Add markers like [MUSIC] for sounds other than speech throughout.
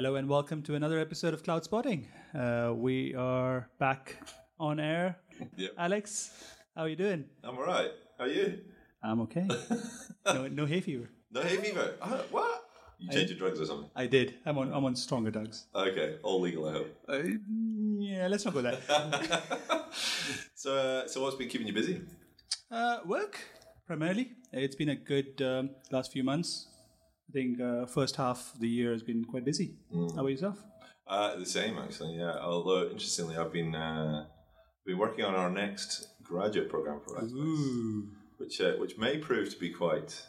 Hello and welcome to another episode of Cloud Spotting. Uh, we are back on air. Yep. Alex, how are you doing? I'm all right. How are you? I'm okay. [LAUGHS] no, no hay fever. No hay fever. Uh, what? You changed your drugs or something? I did. I'm on. I'm on stronger drugs. Okay, all legal, I hope. Uh, yeah, let's not go there. [LAUGHS] So, uh, so what's been keeping you busy? Uh, work primarily. It's been a good um, last few months. I think uh, first half of the year has been quite busy. How about yourself? Uh, the same, actually. Yeah. Although interestingly, I've been uh, been working on our next graduate program for us, which uh, which may prove to be quite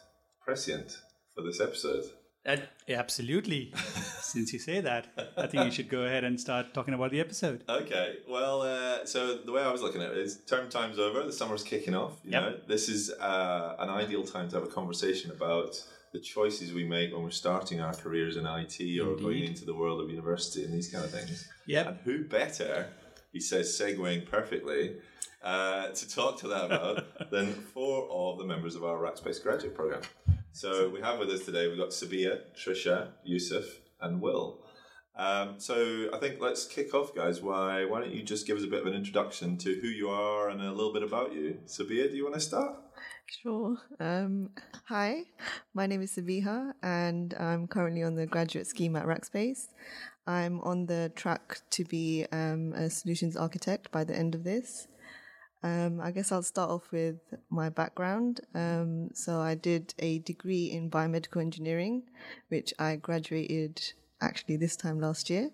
prescient for this episode. Uh, absolutely. [LAUGHS] Since you say that, I think you should go ahead and start talking about the episode. Okay, well, uh, so the way I was looking at it is term time's over, the summer's kicking off. You Yep. know, this is uh, an ideal time to have a conversation about the choices we make when we're starting our careers in IT or going into the world of university and these kind of things. Yep. And who better, he says, segueing perfectly, uh, to talk to that about [LAUGHS] than four of the members of our Rackspace graduate program. So we have with us today, we've got Sabia, Trisha, Yusuf, and Will. Um, so I think let's kick off, guys. Why why don't you just give us a bit of an introduction to who you are and a little bit about you? Sabia, do you want to start? Sure. Um, hi, my name is Sabiha, and I'm currently on the graduate scheme at Rackspace. I'm on the track to be um, a solutions architect by the end of this. Um, I guess I'll start off with my background. Um, so I did a degree in biomedical engineering, which I graduated actually this time last year.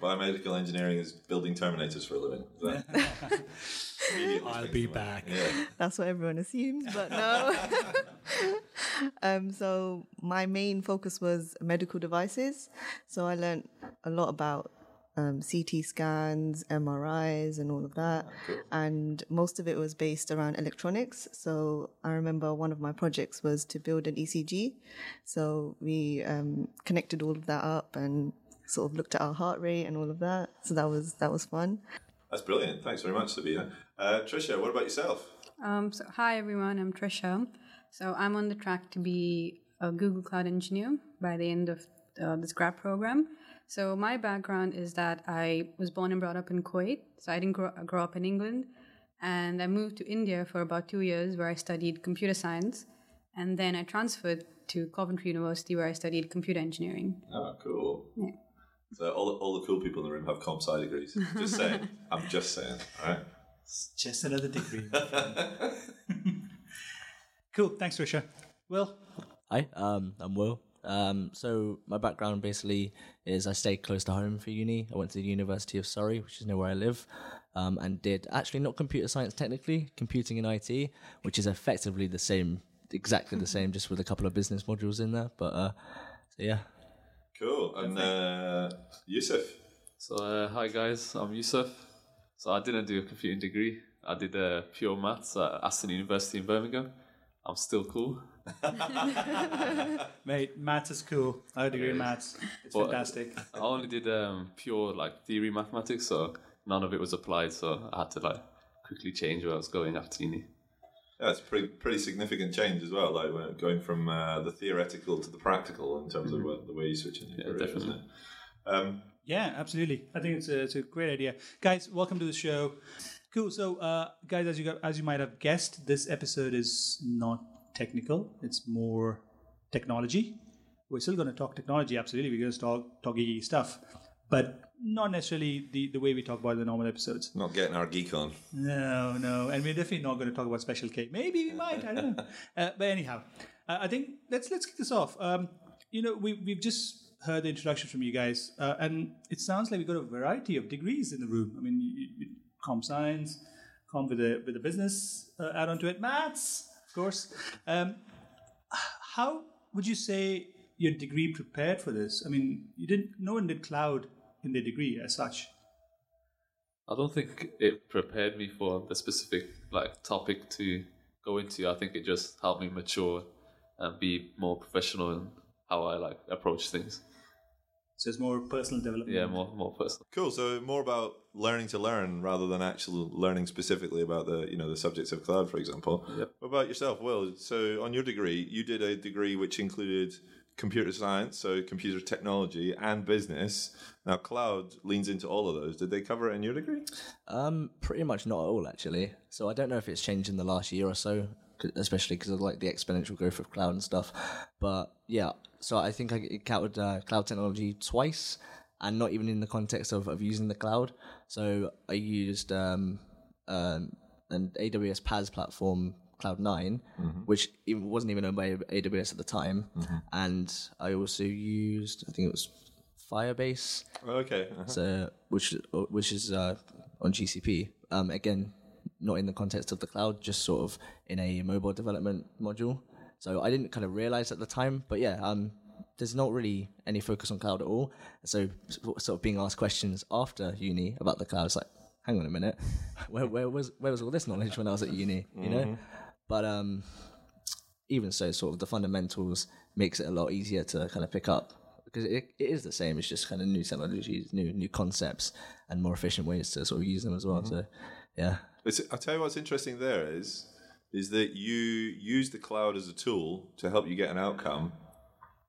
Biomedical engineering is building terminators for a living. Is that [LAUGHS] immediately I'll be back. Yeah. That's what everyone assumes, but no. [LAUGHS] um, so my main focus was medical devices. So I learned a lot about um, CT scans, MRIs, and all of that. And most of it was based around electronics. So I remember one of my projects was to build an ECG. So we um, connected all of that up and sort of looked at our heart rate and all of that. So that was that was fun. That's brilliant. Thanks very much, Sabia. Uh, Trisha, what about yourself? Um, so, hi everyone, I'm Trisha. So, I'm on the track to be a Google Cloud engineer by the end of uh, this grad program. So, my background is that I was born and brought up in Kuwait. So, I didn't grow, grow up in England. And I moved to India for about two years where I studied computer science. And then I transferred to Coventry University where I studied computer engineering. Oh, cool. Yeah. So all the, all the cool people in the room have comp sci degrees. Just saying. [LAUGHS] I'm just saying. All right. It's Just another degree. [LAUGHS] cool. Thanks, Trisha. Will, Hi, um, I'm Will. Um, so my background basically is I stayed close to home for uni. I went to the University of Surrey, which is near where I live, um, and did actually not computer science technically, computing and IT, which is effectively the same, exactly the same, just with a couple of business modules in there. But uh, so yeah, Cool. And uh, Yusuf. So, uh, hi guys, I'm Yusuf. So, I didn't do a computing degree. I did uh, pure maths at Aston University in Birmingham. I'm still cool. [LAUGHS] mate, maths is cool. I had a degree in maths. It's Well, fantastic. I only did um, pure like theory mathematics, so none of it was applied. So, I had to like quickly change where I was going after uni. Yeah, it's pretty pretty significant change as well. Like going from uh, the theoretical to the practical in terms of the way you switch in your Yeah, career, definitely. isn't it? Um, Yeah, absolutely. I think it's a, it's a great idea, guys. Welcome to the show. Cool. So, uh, guys, as you got, as you might have guessed, this episode is not technical. It's more technology. We're still going to talk technology. Absolutely, we're going to talk talk geeky stuff, but not necessarily the, the way we talk about the normal episodes. not getting our geek on. No, no, and we're definitely not going to talk about Special K. Maybe we might. I don't know. [LAUGHS] Uh, but anyhow, uh, I think let's let's kick this off. Um, you know, we we've just heard the introduction from you guys, uh, and it sounds like we've got a variety of degrees in the room. I mean, you, you, comp science, comp with a with a business uh, add on to it, maths, of course. Um, how would you say your degree prepared for this? I mean, you didn't. No one did cloud in their degree as such. I don't think it prepared me for the specific like topic to go into. I think it just helped me mature and be more professional in how I like approach things. So it's more personal development. Yeah, more more personal. Cool. So more about learning to learn rather than actually learning specifically about the you know the subjects of cloud, for example. Yep. What about yourself, Will? So on your degree, you did a degree which included computer science, so computer technology and business. Now, cloud leans into all of those. Did they cover it in your degree? Um, pretty much not at all, actually. So I don't know if it's changed in the last year or so, especially because of like the exponential growth of cloud and stuff. But yeah, so I think I encountered uh, cloud technology twice, and not even in the context of, of using the cloud. So I used um, um, an AWS PaaS platform, Cloud 9 which wasn't even owned by AWS at the time, and I also used I think it was Firebase Okay. uh-huh. so which which is uh, on GCP. Um, again, not in the context of the cloud, just sort of in a mobile development module. So I didn't kind of realize at the time, but yeah, um, there's not really any focus on cloud at all. So sort of being asked questions after uni about the cloud, it's like, hang on a minute, [LAUGHS] where where was where was all this knowledge when I was at uni? You know, but um, even so, sort of the fundamentals makes it a lot easier to kind of pick up because it, it is the same. It's just kind of new technologies, new new concepts, and more efficient ways to sort of use them as well. So, yeah, It's, I'll tell you what's interesting there is is that you use the cloud as a tool to help you get an outcome,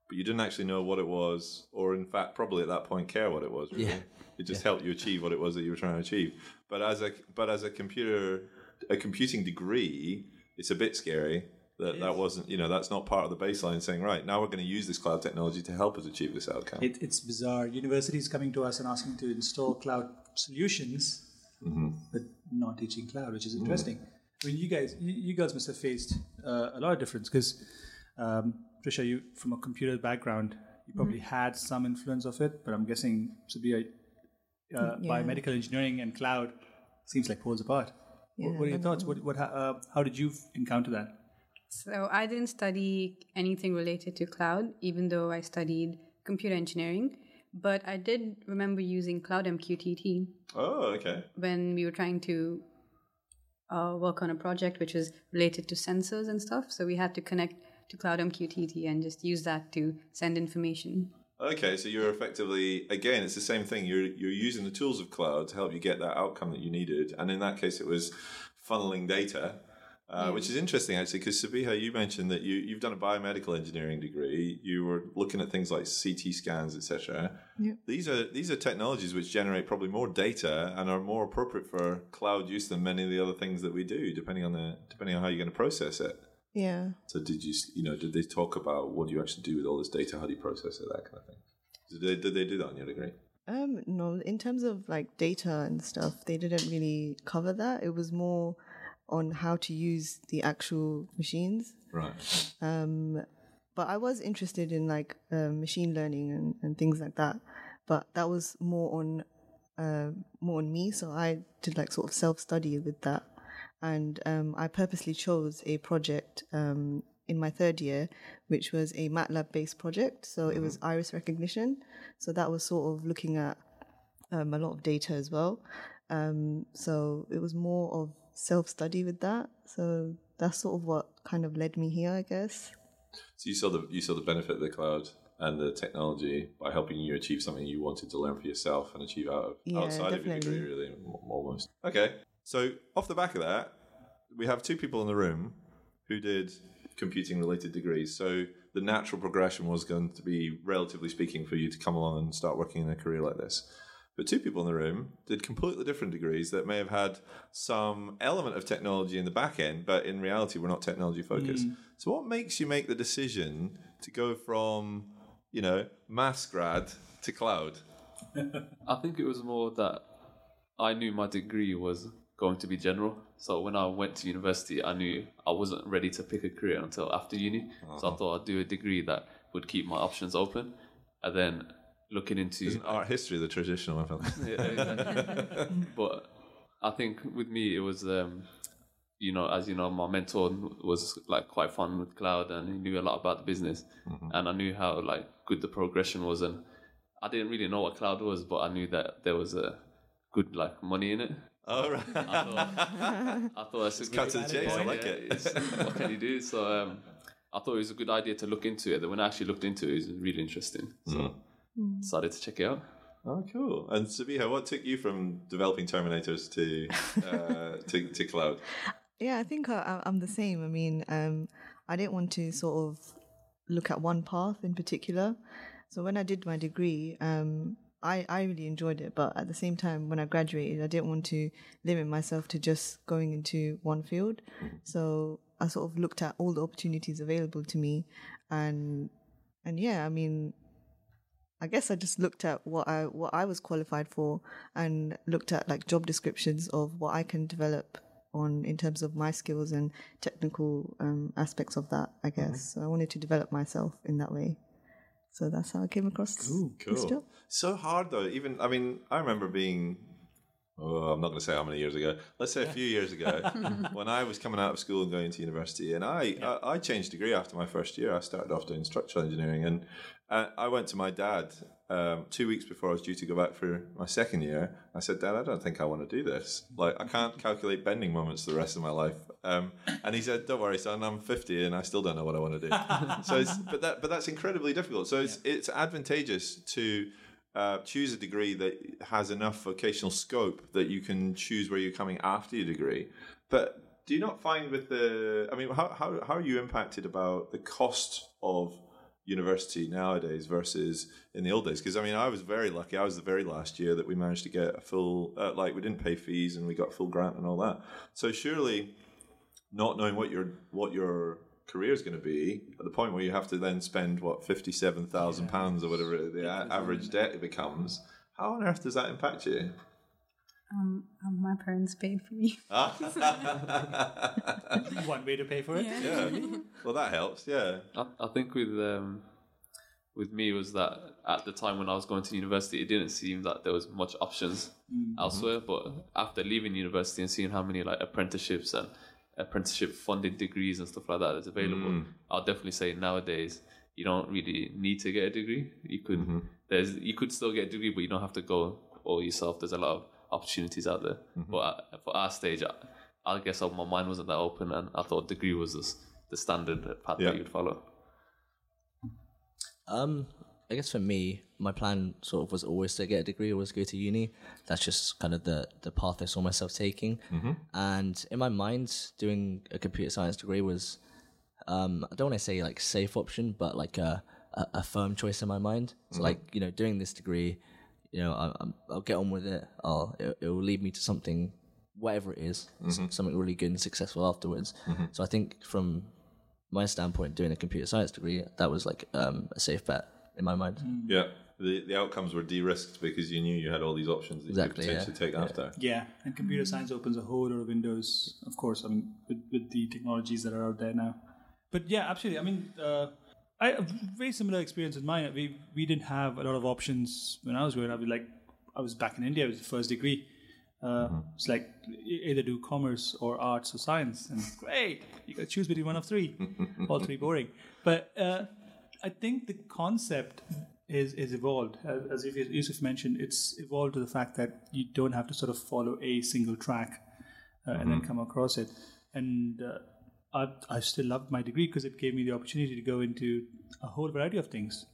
but you didn't actually know what it was, or in fact, probably at that point, care what it was. Really. Yeah. It just helped you achieve what it was that you were trying to achieve. But as a but as a computer a computing degree, it's a bit scary that that wasn't you know that's not part of the baseline. Saying right now we're going to use this cloud technology to help us achieve this outcome. It, it's bizarre. Universities coming to us and asking to install cloud solutions, but not teaching cloud, which is interesting. I mean, you guys, you, you girls must have faced uh, a lot of difference because, um, Trisha, you from a computer background, you probably had some influence of it, but I'm guessing Sabia, uh, Yeah. biomedical engineering and cloud seems like poles apart. What, what are your thoughts? What, what, uh, how did you encounter that? So I didn't study anything related to cloud, even though I studied computer engineering. But I did remember using Cloud MQTT oh, okay. when we were trying to uh, work on a project which was related to sensors and stuff. So we had to connect to Cloud MQTT and just use that to send information. Okay, so you're effectively again, it's the same thing. You're you're using the tools of cloud to help you get that outcome that you needed, and in that case, it was funneling data, uh, which is interesting actually. Because Sabiha, you mentioned that you you've done a biomedical engineering degree. You were looking at things like CT scans, etc. Yeah. These are these are technologies which generate probably more data and are more appropriate for cloud use than many of the other things that we do, depending on the depending on how you're going to process it. Yeah. So did you, you know, did they talk about what do you actually do with all this data? How do you process it? That kind of thing. Did they, did they do that in your degree? Um, no, in terms of like data and stuff, they didn't really cover that. It was more on how to use the actual machines. Right. Um, but I was interested in like uh, machine learning and, and things like that. But that was more on uh, more on me, so I did like sort of self study with that, and um, I purposely chose a project um, in my third year, which was a MATLAB based project. So it was iris recognition. So that was sort of looking at um, a lot of data as well. Um, so it was more of self study with that. So that's sort of what kind of led me here, I guess. So you saw the you saw the benefit of the cloud and the technology by helping you achieve something you wanted to learn for yourself and achieve out of Yeah, outside of your degree, really, almost. Okay. So off the back of that, we have two people in the room who did computing related degrees. So the natural progression was going to be, relatively speaking, for you to come along and start working in a career like this. But two people in the room did completely different degrees that may have had some element of technology in the back end, but in reality were not technology focused. Hmm. So, what makes you make the decision to go from, you know, maths grad to cloud? [LAUGHS] I think it was more that I knew my degree was going to be general. So when I went to university, I knew I wasn't ready to pick a career until after uni. So I thought I'd do a degree that would keep my options open. And then looking into Isn't art history the traditional one? Yeah, exactly. [LAUGHS] but I think with me it was um, you know as you know my mentor was like quite fun with cloud and he knew a lot about the business and I knew how like good the progression was and I didn't really know what cloud was but I knew that there was a good like money in it All right. I thought, I thought that's a good cut to the chase, I like it. what can you do so um, I thought it was a good idea to look into it and when I actually looked into it it was really interesting so decided to check it out Oh, cool. And Sabiha, what took you from developing Terminators to uh, [LAUGHS] to, to cloud? Yeah, I think I, I- I'm the same. I mean, um, I didn't want to sort of look at one path in particular. So when I did my degree, um, I, I really enjoyed it, but at the same time, when I graduated, I didn't want to limit myself to just going into one field. So I sort of looked at all the opportunities available to me, and and yeah, I mean, I guess I just looked at what I what I was qualified for, and looked at like job descriptions of what I can develop on in terms of my skills and technical um, aspects of that. I guess so. I wanted to develop myself in that way. So that's how I came across this Cool. job. So hard though. Even I mean, I remember being. Oh, I'm not going to say how many years ago. Let's say a few years ago, when I was coming out of school and going to university, and I I, I changed degree after my first year. I started off doing structural engineering, and uh, I went to my dad um, two weeks before I was due to go back for my second year. I said, Dad, I don't think I want to do this. Like, I can't calculate bending moments the rest of my life. Um, and he said, Don't worry, son. I'm 50 and I still don't know what I want to do. [LAUGHS] so, it's, but that but that's incredibly difficult. So it's it's advantageous to uh, choose a degree that has enough vocational scope that you can choose where you're coming after your degree. But do you not find with the, I mean, how, how, how are you impacted about the cost of university nowadays versus in the old days? Because I mean, I was very lucky. I was the very last year that we managed to get a full, uh, like, we didn't pay fees and we got full grant and all that. So surely, not knowing what your what your career is going to be at the point where you have to then spend what fifty seven thousand pounds or whatever the a- average debt it becomes. How on earth does that impact you? Um, um, my parents paid for me. [LAUGHS] One way to pay for it. Yeah. Well, that helps. Yeah. I, I think with um, with me was that at the time when I was going to university, it didn't seem that there was much options elsewhere. But after leaving university and seeing how many like apprenticeships and apprenticeship funded degrees and stuff like that is available, I'll definitely say nowadays you don't really need to get a degree. You could there's you could still get a degree, but you don't have to go all yourself. There's a lot of opportunities out there. But uh, for our stage, I, I guess my mind wasn't that open, and I thought degree was this, the standard path Yeah. that you'd follow. Um, I guess for me, my plan sort of was always to get a degree, always go to uni. That's just kind of the the path I saw myself taking. And in my mind, doing a computer science degree was, um, I don't want to say like safe option, but like a a, a firm choice in my mind. So like you know, doing this degree, you know, I, I'm, I'll get on with it. I'll it, it will lead me to something, whatever it is, s- something really good and successful afterwards. So I think from my standpoint, doing a computer science degree, that was like um, a safe bet in my mind. Yeah. The, the outcomes were de-risked because you knew you had all these options that Exactly, you yeah. could potentially take after. Yeah, and computer science opens a whole lot of windows, of course, I mean, with, with the technologies that are out there now. But yeah, absolutely. I mean, uh, I a very similar experience with mine. We we didn't have a lot of options when I was growing up. Like, I was back in India, it was the first degree. Uh, It's like either do commerce or arts or science, and great, you got to choose between one of three. [LAUGHS] All three boring. But uh, I think the concept is is evolved. As, as Yusuf- mentioned, it's evolved to the fact that you don't have to sort of follow a single track uh, and then come across it. And uh, I I still loved my degree because it gave me the opportunity to go into a whole variety of things.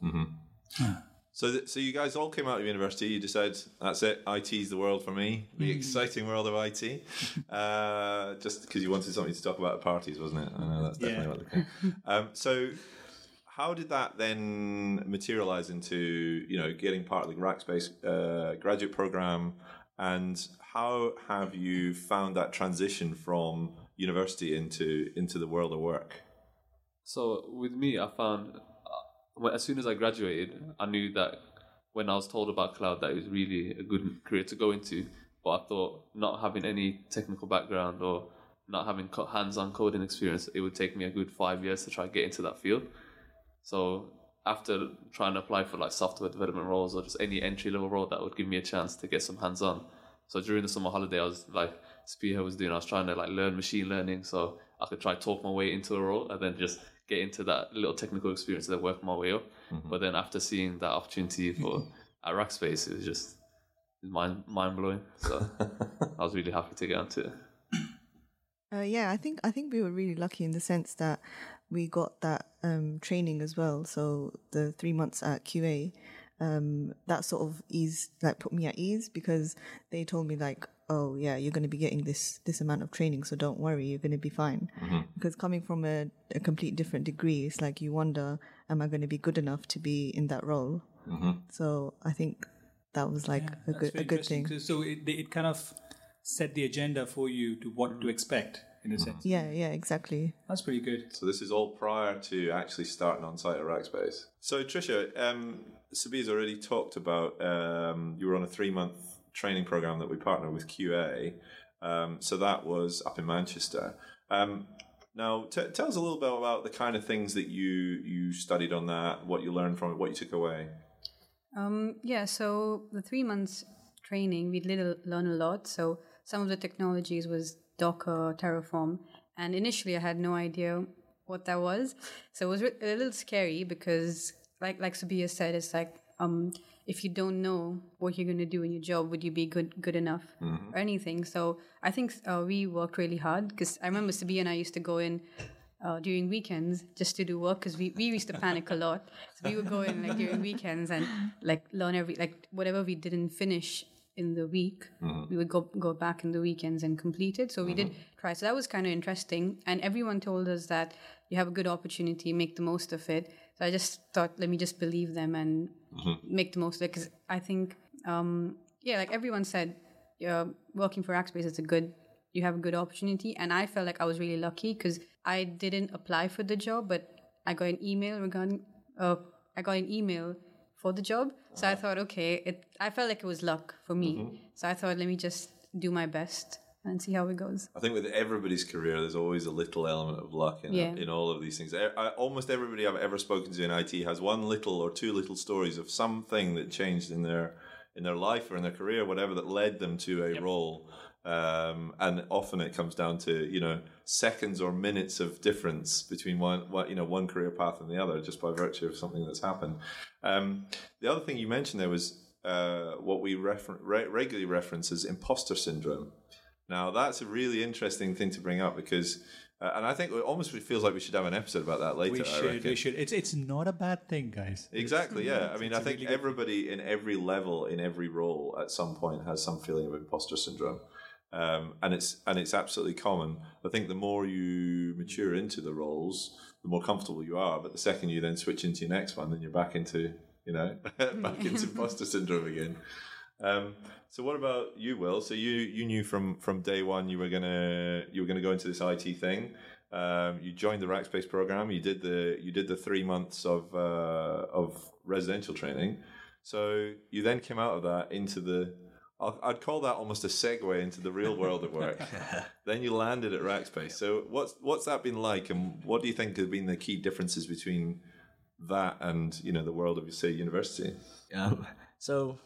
So, th- so you guys all came out of university. You decided that's it. IT is the world for me. The exciting world of IT. [LAUGHS] Uh, just because you wanted something to talk about at parties, wasn't it? I know that's definitely Yeah. what the case. Um, so, how did that then materialize into you know getting part of the Rackspace uh, graduate program, and how have you found that transition from university into into the world of work? So with me, I found uh, as soon as I graduated, I knew that when I was told about cloud, that it was really a good career to go into. But I thought not having any technical background or not having hands-on coding experience, it would take me a good five years to try get into that field. So after trying to apply for like software development roles or just any entry level role that would give me a chance to get some hands on. So during the summer holiday, I was like Spearhead was doing. I was trying to like learn machine learning so I could try talk my way into a role and then just get into that little technical experience and then work my way up. But then after seeing that opportunity for [LAUGHS] at Rackspace, it was just mind mind blowing. So I was really happy to get onto it. Uh, yeah, I think I think we were really lucky in the sense that we got that um, training as well. So the three months at QA, um, that sort of ease, like put me at ease because they told me like, oh yeah, you're going to be getting this this amount of training, so don't worry, you're going to be fine. Because coming from a, a complete different degree, it's like you wonder, am I going to be good enough to be in that role? So I think that was like a good a good thing. So so it, it kind of set the agenda for you to what to expect in a sense. Yeah, yeah, exactly. That's pretty good. So this is all prior to actually starting on site at Rackspace. So Trisha, um, Sabi's already talked about um, you were on a three month training program that we partnered with QA. Um, so that was up in Manchester. Um, now, t- tell us a little bit about the kind of things that you you studied on that, what you learned from it, what you took away. Um, yeah, so the three months training, we did learn a lot. So some of the technologies was Docker, Terraform, and initially I had no idea what that was. So it was a little scary because, like like Sabia said, it's like um, if you don't know what you're going to do in your job, would you be good good enough or anything? So I think uh, we worked really hard because I remember Sabia and I used to go in uh, during weekends just to do work because we, we used to panic a lot. So we would go in like during weekends and like learn every like whatever we didn't finish in the week, we would go go back in the weekends and complete it. So we did try. So that was kind of interesting. And everyone told us that you have a good opportunity, make the most of it. So I just thought, let me just believe them and make the most of it because I think, um, yeah, like everyone said, uh, working for Rackspace is a good you have a good opportunity. And I felt like I was really lucky because I didn't apply for the job, but I got an email regarding, uh, I got an email for the job. So I thought, okay, it, I felt like it was luck for me. So I thought, let me just do my best and see how it goes. I think with everybody's career, there's always a little element of luck in, Yeah. in all of these things. I, I, almost everybody I've ever spoken to in IT has one little or two little stories of something that changed in their in their life or in their career, whatever that led them to a role. Um, and often it comes down to you know seconds or minutes of difference between one, one you know one career path and the other, just by virtue of something that's happened. Um, the other thing you mentioned there was uh, what we refer- re- regularly reference as imposter syndrome. Now that's a really interesting thing to bring up because, uh, and I think it almost feels like we should have an episode about that later. We should. We should. It's it's not a bad thing, guys. [LAUGHS] Exactly. Yeah. I mean, I think really everybody in every level, in every role, at some point has some feeling of imposter syndrome, um, and it's and it's absolutely common. I think the more you mature into the roles, the more comfortable you are. But the second you then switch into your next one, then you're back into you know [LAUGHS] back into [LAUGHS] imposter syndrome again. Um, so what about you, Will? So you you knew from from day one you were gonna you were gonna go into this IT thing. Um, you joined the Rackspace program. You did the you did the three months of uh, of residential training. So you then came out of that into the. I'll- I'd call that almost a segue into the real world of work. [LAUGHS] then you landed at Rackspace. So what's what's that been like, and what do you think have been the key differences between that and you know the world of say university? Um, so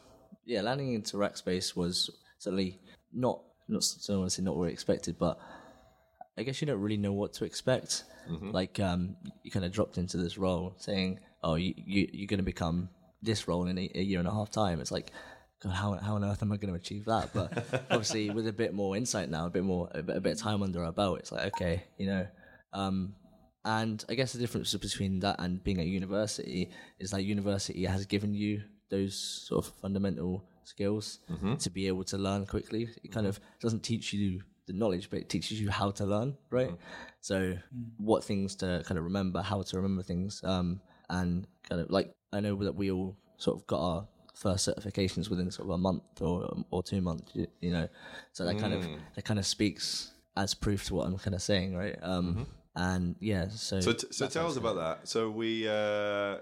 yeah, landing into Rackspace was certainly not not so I want to say not what we expected, but I guess you don't really know what to expect. Like um, you kind of dropped into this role, saying, "Oh, you, you you're going to become this role in a, a year and a half time." It's like, God, how how on earth am I going to achieve that? But [LAUGHS] obviously, with a bit more insight now, a bit more a bit, a bit of time under our belt, it's like okay, you know. Um, and I guess the difference between that and being at university is that university has given you those sort of fundamental skills mm-hmm. to be able to learn quickly. It kind mm-hmm. of doesn't teach you the knowledge, but it teaches you how to learn, right? Mm-hmm. So, mm. what things to kind of remember, how to remember things, um, and kind of like I know that we all sort of got our first certifications within sort of a month or um, or two months, you, you know. So that kind of mm. that kind of speaks as proof to what I'm kind of saying, right? Um, And yeah, so So, t- so tell us about that. So we, uh,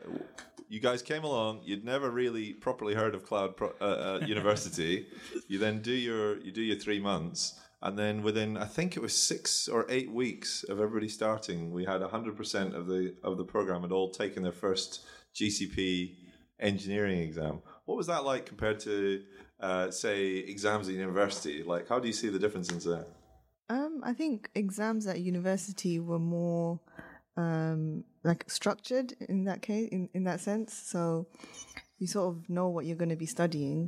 you guys came along. You'd never really properly heard of Cloud Pro- uh, uh, [LAUGHS] University. you then do your you do your three months, and then within I think it was six or eight weeks of everybody starting, we had hundred percent of the of the program had all taken their first GCP engineering exam. What was that like compared to, uh, say, exams at university? Like, how do you see the differences in that? Um, I think exams at university were more um, like structured in that case, in, in that sense. So you sort of know what you're going to be studying.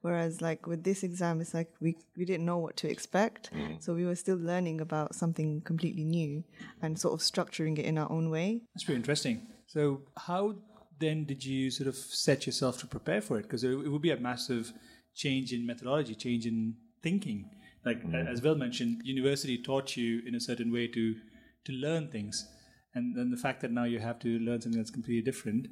Whereas, like with this exam, it's like we, we didn't know what to expect. So we were still learning about something completely new and sort of structuring it in our own way. That's pretty interesting. So, how then did you sort of set yourself to prepare for it? Because it, it would be a massive change in methodology, change in thinking. Like as Will mentioned, university taught you in a certain way to to learn things, and then the fact that now you have to learn something that's completely different.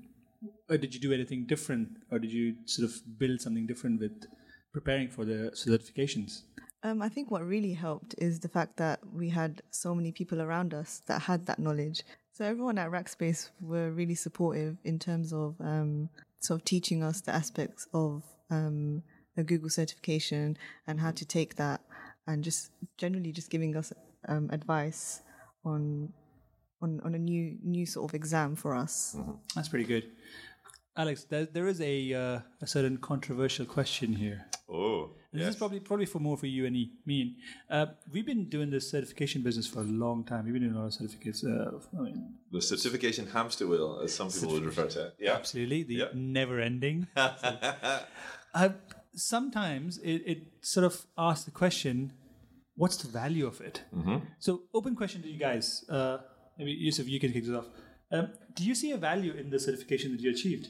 Or did you do anything different, or did you sort of build something different with preparing for the certifications? Um, I think what really helped is the fact that we had so many people around us that had that knowledge. So everyone at Rackspace were really supportive in terms of um, sort of teaching us the aspects of um, a Google certification and how to take that, and just generally just giving us um, advice on on on a new new sort of exam for us. That's pretty good. Alex, there, there is a uh, a certain controversial question here. Oh, And yes. This is probably probably for more for you and e- me. Uh, we've been doing this certification business for a long time. We've been doing a lot of certificates. Uh, I mean, the certification hamster wheel, as some people would refer to it. Yeah. absolutely, the Yep. never ending. [LAUGHS] uh, sometimes it, it sort of asks the question, what's the value of it? Mm-hmm. So, open question to you guys. Uh, maybe Yusuf, you can kick this off. Um, do you see a value in the certification that you achieved?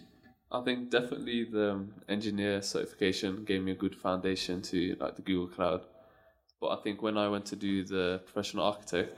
I think definitely the um, engineer certification gave me a good foundation to like the Google Cloud. But I think when I went to do the professional architect,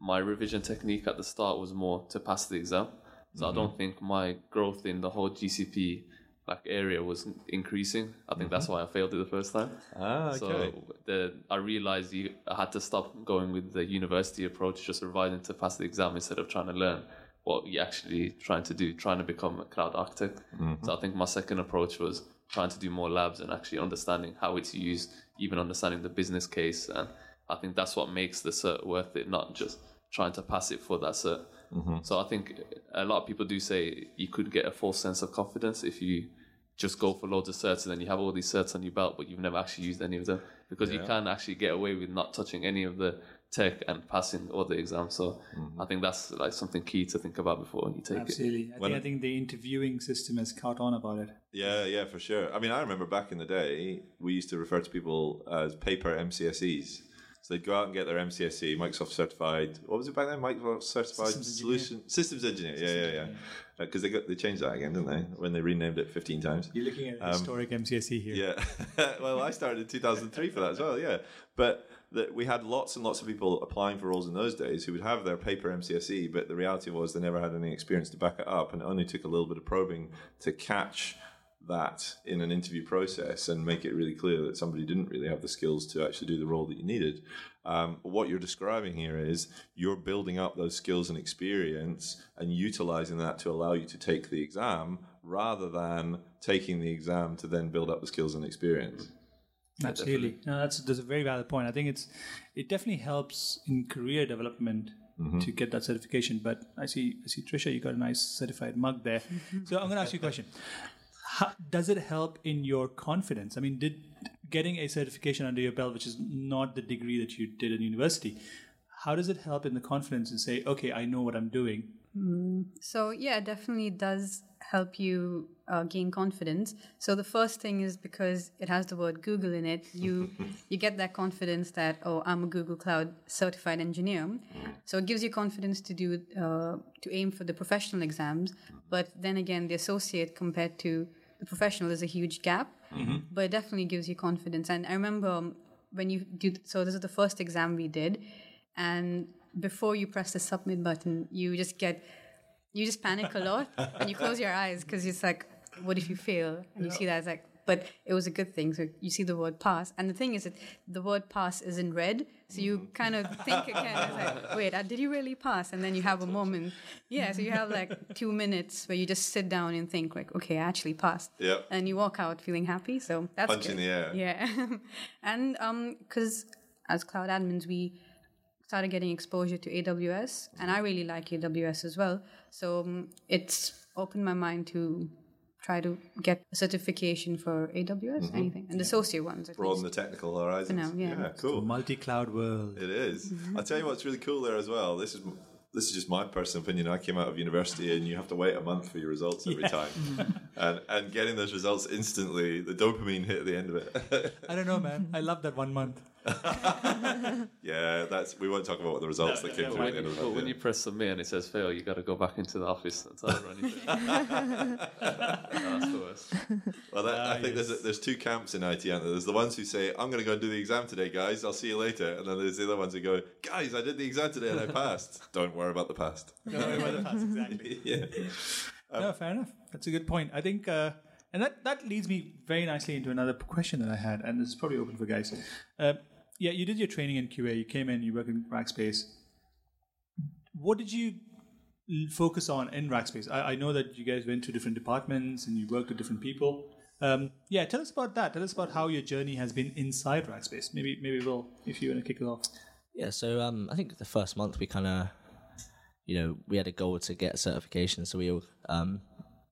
my revision technique at the start was more to pass the exam. So I don't think my growth in the whole GCP like area was increasing. I think that's why I failed it the first time. Ah, okay. So the I realized you I had to stop going with the university approach, just revising to pass the exam instead of trying to learn what you're actually trying to do, trying to become a cloud architect. So I think my second approach was trying to do more labs and actually understanding how it's used, even understanding the business case. And I think that's what makes the cert worth it, not just trying to pass it for that cert. Mm-hmm. So I think a lot of people do say you could get a false sense of confidence if you just go for loads of certs and then you have all these certs on your belt, but you've never actually used any of them because you can actually get away with not touching any of the tech and passing all the exams. So mm-hmm. I think that's like something key to think about before you take it. Absolutely. I When- think, I think the interviewing system has caught on about it. Yeah, yeah, for sure. I mean, I remember back in the day, we used to refer to people as paper MCSEs. So they'd go out and get their MCSE, Microsoft certified. What was it back then? Microsoft certified Systems engineer. systems engineer. Yeah, yeah, yeah. Because uh, they got they changed that again, didn't they? When they renamed it fifteen times. You're looking at um, historic MCSE here. Yeah. [LAUGHS] well, I started in 2003 for that as well, yeah. But that we had lots and lots of people applying for roles in those days who would have their paper MCSE, but the reality was they never had any experience to back it up, and it only took a little bit of probing to catch that in an interview process and make it really clear that somebody didn't really have the skills to actually do the role that you needed. Um, what you're describing here is you're building up those skills and experience and utilizing that to allow you to take the exam rather than taking the exam to then build up the skills and experience. Mm-hmm. Absolutely. No, that's that's a very valid point. I think it's it definitely helps in career development mm-hmm. to get that certification. But I see I see Trisha, you got a nice certified mug there. Mm-hmm. so I'm going to ask you a question. How, does it help in your confidence? I mean, did getting a certification under your belt, which is not the degree that you did in university, how does it help in the confidence and say, okay, I know what I'm doing? So yeah, it definitely does help you uh, gain confidence. So the first thing is because it has the word Google in it, you [LAUGHS] you get that confidence that oh, I'm a Google Cloud certified engineer. So it gives you confidence to do uh, to aim for the professional exams. But then again, the associate compared to the professional is a huge gap. But it definitely gives you confidence. And I remember um, when you do. So this is the first exam we did, and before you press the submit button, you just get you just panic a lot and you close your eyes because it's like, what if you fail? And you see that it's like, but it was a good thing. So you see the word pass, and the thing is that the word pass is in red, so you kind of think again. It's like, [LAUGHS] wait, uh, did you really pass? And then you have a moment, yeah. So you have like two minutes where you just sit down and think, like, okay, I actually passed. Yep. And you walk out feeling happy. So that's Punch in the air. Yeah, [LAUGHS] and um, because as cloud admins, we started getting exposure to AWS, and I really like AWS as well. So um, it's opened my mind to try to get a certification for AWS, mm-hmm. anything, and the associate ones. At Broaden least. the technical horizons. now, yeah. cool. Multi-cloud world. It is. Mm-hmm. I'll tell you what's really cool there as well. This is this is just my personal opinion. I came out of university and you have to wait a month for your results every time, [LAUGHS] and and getting those results instantly, the dopamine hit at the end of it. I don't know, man. [LAUGHS] I love that one month. [LAUGHS] Yeah, that's. We won't talk about what the results that came through at the end of the But when you press submit and it says fail, you got to go back into the office and tell everyone. That's the worst. Well, that, Ah, I think there's there's two camps in IT. Aren't there? There's the ones who say, "I'm going to go and do the exam today, guys. I'll see you later," and then there's the other ones who go, "Guys, I did the exam today and I passed. [LAUGHS] Don't worry about the past." Don't worry about the past, exactly. [LAUGHS] yeah. no, fair enough. That's a good point. I think, uh, and that, that leads me very nicely into another question that I had, and this is probably open for guys. Uh, yeah, you did your training in QA. You came in, you worked in Rackspace. What did you focus on in Rackspace? I, I know that you guys went to different departments and you worked with different people. Um, yeah, tell us about that. Tell us about how your journey has been inside Rackspace. Maybe, maybe Will, if you want to kick it off. Yeah, so um, I think the first month we kind of, you know, we had a goal to get certification, so we um,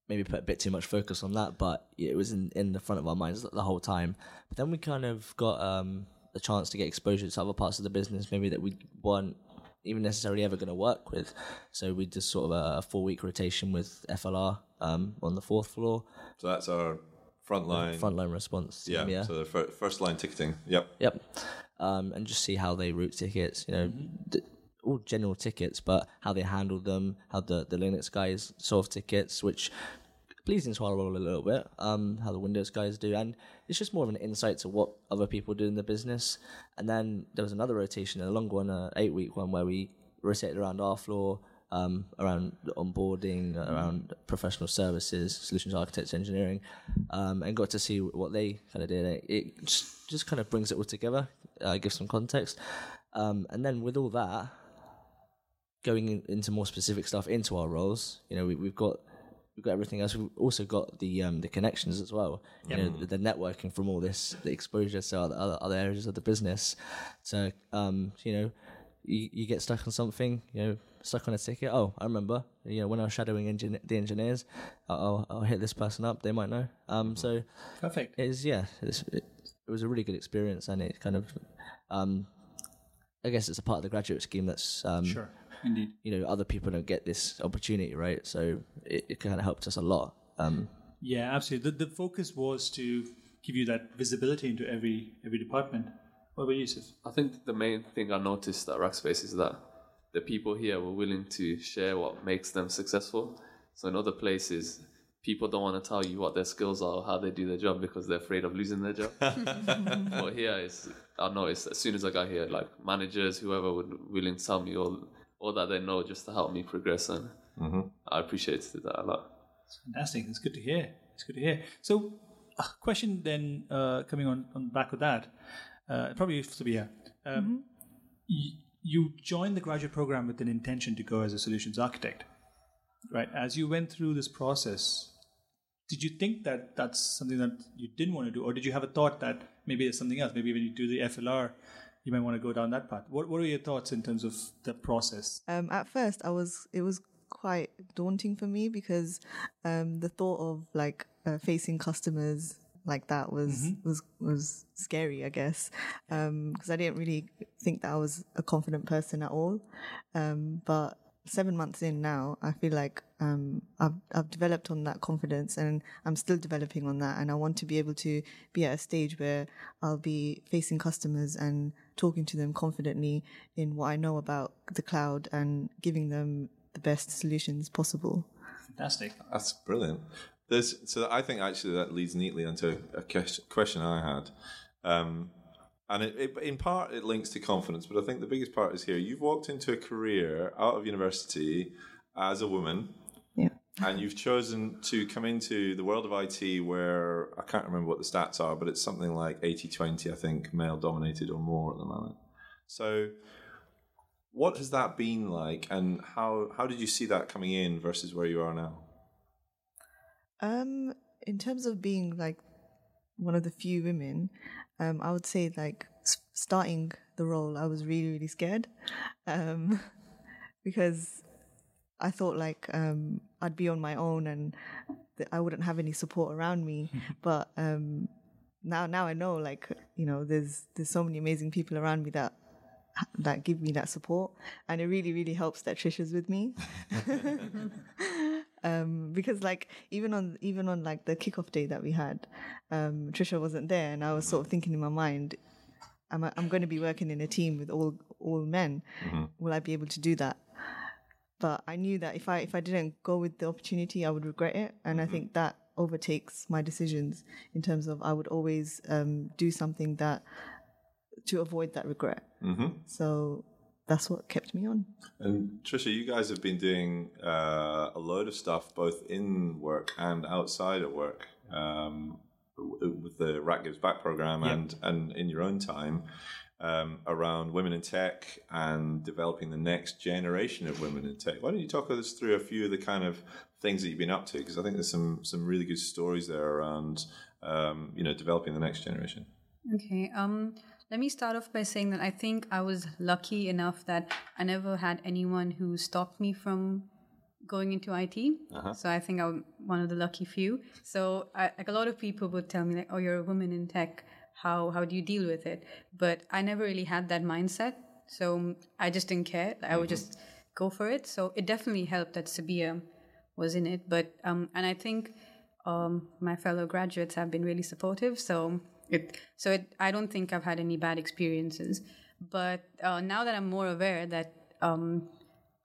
maybe put a bit too much focus on that, but it was in, in the front of our minds the whole time. But then we kind of got um, a chance to get exposure to other parts of the business, maybe that we weren't even necessarily ever going to work with. So we did sort of a, a four week rotation with FLR um, on the fourth floor, So that's our frontline. frontline response. team, yeah. yeah. So the fir- first line ticketing. Yep. Yep. Um, and just see how they route tickets, you know, d- all general tickets, but how they handle them, how the, the Linux guys solve tickets, which bleeds into our role a little bit, um, how the Windows guys do. And it's just more of an insight to what other people do in the business. And then there was another rotation, a long one, an eight week one, where we rotated around our floor, um, around onboarding, around professional services, solutions architects, engineering, um, and got to see what they kind of did. It, it just, kind of brings it all together, uh, gives some context. Um, and then with all that, going in, into more specific stuff into our roles, you know, we, we've got we've got everything else. We've also got the um, the connections as well. You know, the, the networking from all this, the exposure to other other, other areas of the business. So, um, you know, you, you get stuck on something, you know, stuck on a ticket. Oh, I remember. You know, when I was shadowing engin- the engineers, I'll, I'll hit this person up. They might know. Um, so Perfect. it is yeah. It's, it, it was a really good experience, and it kind of, um, I guess it's a part of the graduate scheme that's um, Sure. Indeed. you know other people don't get this opportunity right so it, it kind of helped us a lot um Yeah, absolutely. The, the focus was to give you that visibility into every every department. What about Yusuf? I think the main thing I noticed at Rackspace is that the people here were willing to share what makes them successful. So in other places, people don't want to tell you what their skills are or how they do their job because they're afraid of losing their job. [LAUGHS] but here, is I noticed as soon as I got here, like managers, whoever would willing to tell me all all that they know just to help me progress, and I appreciated that a lot. It's fantastic. It's good to hear. It's good to hear. So, a question then uh, coming on on back of that, uh, probably to Sabiha. Um, y- you joined the graduate program with an intention to go as a solutions architect, right? As you went through this process, did you think that that's something that you didn't want to do, or did you have a thought that maybe there's something else? Maybe when you do the FLR, you might want to go down that path. What What are your thoughts in terms of the process? Um, at first, I was it was quite daunting for me because um, the thought of like uh, facing customers like that was was was scary, I guess, because I didn't really think that I was a confident person at all. Um, but seven months in now, I feel like um, I've I've developed on that confidence, and I'm still developing on that. And I want to be able to be at a stage where I'll be facing customers and talking to them confidently in what I know about the cloud and giving them the best solutions possible. Fantastic. That's brilliant. There's so I think actually that leads neatly into a question I had, um, and it, it, in part it links to confidence, but I think the biggest part is here. You've walked into a career out of university as a woman, Yeah. and you've chosen to come into the world of IT where I can't remember what the stats are, but it's something like 80-20, I think, male dominated or more at the moment. So what has that been like and how how did you see that coming in versus where you are now? Um, in terms of being like one of the few women, um, I would say like starting the role, I was really really scared, um, [LAUGHS] because I thought like um I'd be on my own and that I wouldn't have any support around me, [LAUGHS] but um now now I know like you know there's there's so many amazing people around me that that give me that support. And it really really helps that Trisha's with me [LAUGHS] um, because like even on even on like the kickoff day that we had, um, Trisha wasn't there, and I was sort of thinking in my mind, I'm, I'm going to be working in a team with all all men. Will I be able to do that? But I knew that if I if I didn't go with the opportunity, I would regret it, and I think that overtakes my decisions in terms of I would always um, do something that to avoid that regret. So that's what kept me on. And Trisha, you guys have been doing uh, a load of stuff both in work and outside of work um, with the Rack Gives Back program and, and in your own time um, around women in tech and developing the next generation of women in tech. Why don't you talk us through a few of the kind of things that you've been up to? Because I think there's some some really good stories there around um, you know developing the next generation. Okay. Um, let me start off by saying that I think I was lucky enough that I never had anyone who stopped me from going into IT. So I think I'm one of the lucky few. So I, like a lot of people would tell me like, "Oh, you're a woman in tech. How how do you deal with it?" But I never really had that mindset. So I just didn't care. I would just go for it. So it definitely helped that Sabiha was in it. But um, and I think um, my fellow graduates have been really supportive. So it so it I don't think I've had any bad experiences. But uh, now that I'm more aware that um,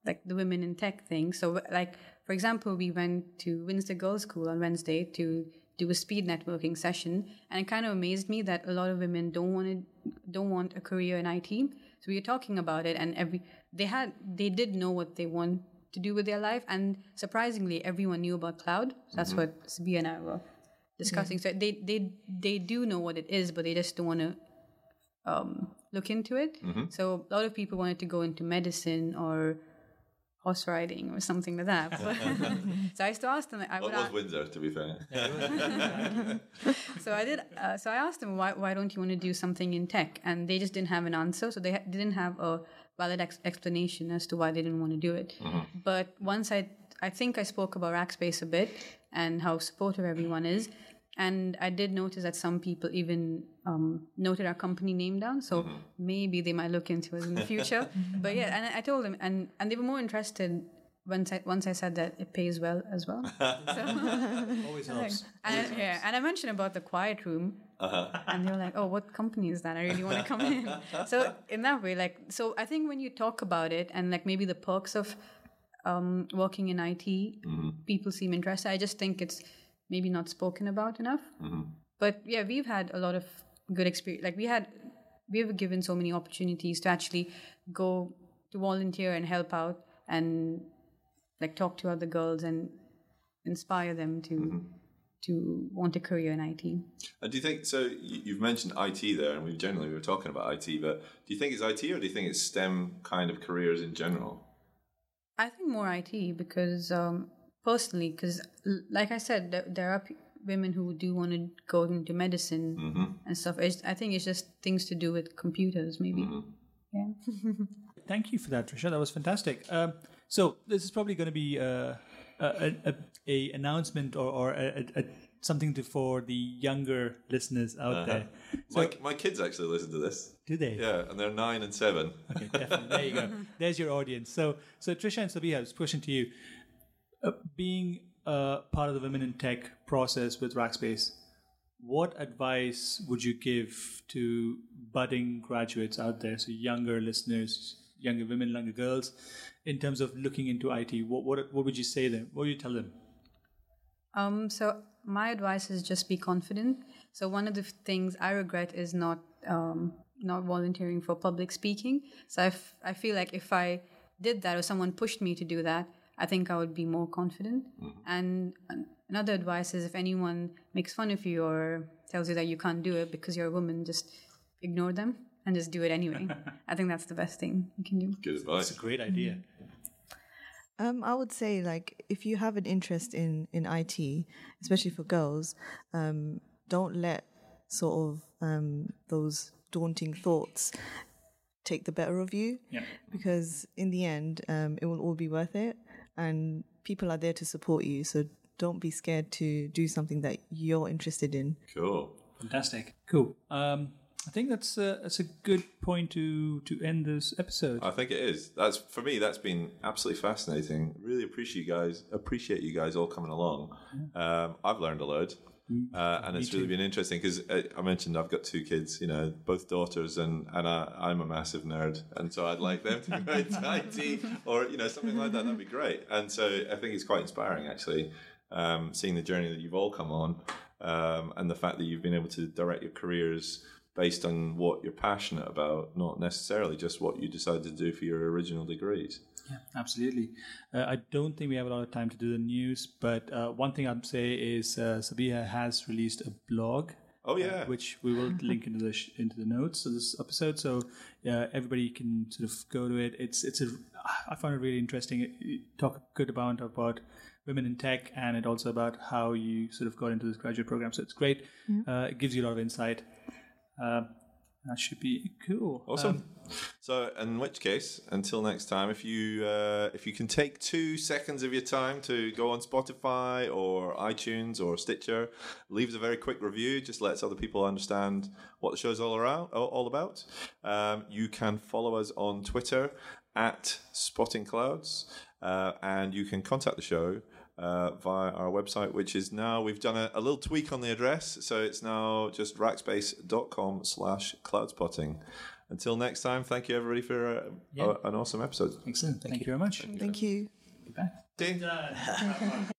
like the women in tech thing. So like for example, we went to Windsor Girls School on Wednesday to do a speed networking session, and it kind of amazed me that a lot of women don't want don't want a career in IT. So we were talking about it, and every they had they did know what they want to do with their life, and surprisingly, everyone knew about cloud. So that's what Sabiha and I were discussing. So they they they do know what it is, but they just don't want to um, look into it. So a lot of people wanted to go into medicine or horse riding or something like that. But [LAUGHS] so I used to ask them. I What was ask, Windsor, to be fair? [LAUGHS] so I did. Uh, so I asked them why why don't you want to do something in tech, and they just didn't have an answer. So they ha- didn't have a valid ex- explanation as to why they didn't want to do it. But once I I think I spoke about Rackspace a bit and how supportive everyone is. And I did notice that some people even um, noted our company name down, so maybe they might look into us in the future. [LAUGHS] but yeah, and I I told them, and, and they were more interested once I once I said that it pays well as well. So, [LAUGHS] Always [LAUGHS] helps. and, yeah, and I mentioned about the quiet room, and they were like, "Oh, what company is that? I really want to come in." so in that way, like, so I think when you talk about it and like maybe the perks of um, working in IT, people seem interested. I just think it's maybe not spoken about enough. But yeah, we've had a lot of good experience. Like we had, we were given so many opportunities to actually go to volunteer and help out and like talk to other girls and inspire them to to want a career in IT. And do you think so? you- You've mentioned IT there, and we generally we were talking about IT, but do you think it's IT or do you think it's STEM kind of careers in general? I think more IT because um, personally, because like I said, there, there are p- women who do want to go into medicine and stuff. It's, I think it's just things to do with computers, maybe. Yeah. [LAUGHS] Thank you for that, Trisha. That was fantastic. Um, so this is probably going to be uh, a, a, a announcement or, or a, a, a something to, for the younger listeners out there. So my, my kids actually listen to this. do they? Yeah, and they're nine and seven. Okay, definitely. There you go. [LAUGHS] There's your audience. So, so Trisha and Sabiha, this question to you. Uh, being part of the Women in Tech process with Rackspace, what advice would you give to budding graduates out there, so younger listeners, younger women, younger girls, in terms of looking into IT? What, what, what would you say them? What would you tell them? Um, so my advice is just be confident. So one of the things I regret is not um, not volunteering for public speaking. So I, f- I feel like if I did that or someone pushed me to do that, I think I would be more confident. And another advice is if anyone makes fun of you or tells you that you can't do it because you're a woman, just ignore them and just do it anyway. [LAUGHS] I think that's the best thing you can do. Good It's advice. a great idea. Um, I would say like if you have an interest in in IT, especially for girls, um, don't let sort of um, those daunting thoughts take the better of you. Yeah. Because in the end, um, it will all be worth it, and people are there to support you. So don't be scared to do something that you're interested in. Cool. Fantastic. Cool. Um, I think that's a, that's a good point to to end this episode. I think it is. That's for me. That's been absolutely fascinating. Really appreciate you guys. Appreciate you guys all coming along. Um, I've learned a load. Uh, and it's really been interesting because uh, I mentioned I've got two kids, you know, both daughters, and and I, I'm a massive nerd, and so I'd like them to go into IT or you know something like that. That'd be great. And so I think it's quite inspiring actually, um, seeing the journey that you've all come on, um, and the fact that you've been able to direct your careers based on what you're passionate about, not necessarily just what you decided to do for your original degrees. Yeah, absolutely. Uh, I don't think we have a lot of time to do the news, but uh, one thing I'd say is uh, Sabiha has released a blog. Oh yeah, which we will [LAUGHS] link into the sh- into the notes of this episode, so yeah, everybody can sort of go to it. It's it's a I found it really interesting. It, it talk a good amount about women in tech, and it also about how you sort of got into this graduate program. So it's great. Uh, it gives you a lot of insight. Uh, that should be cool. Awesome. Um, so, in which case, until next time, if you uh, if you can take two seconds of your time to go on Spotify or iTunes or Stitcher, leave us a very quick review. Just lets other people understand what the show's all around, all all about. Um, you can follow us on Twitter at Spotting Clouds, uh, and you can contact the show uh, via our website, which is now, we've done a, a little tweak on the address. So it's now just rackspace.com slash cloudspotting. Until next time, thank you everybody for uh, Yeah. an awesome episode. excellent. Thank, you very much. Thank you. Be back. Ding. [LAUGHS]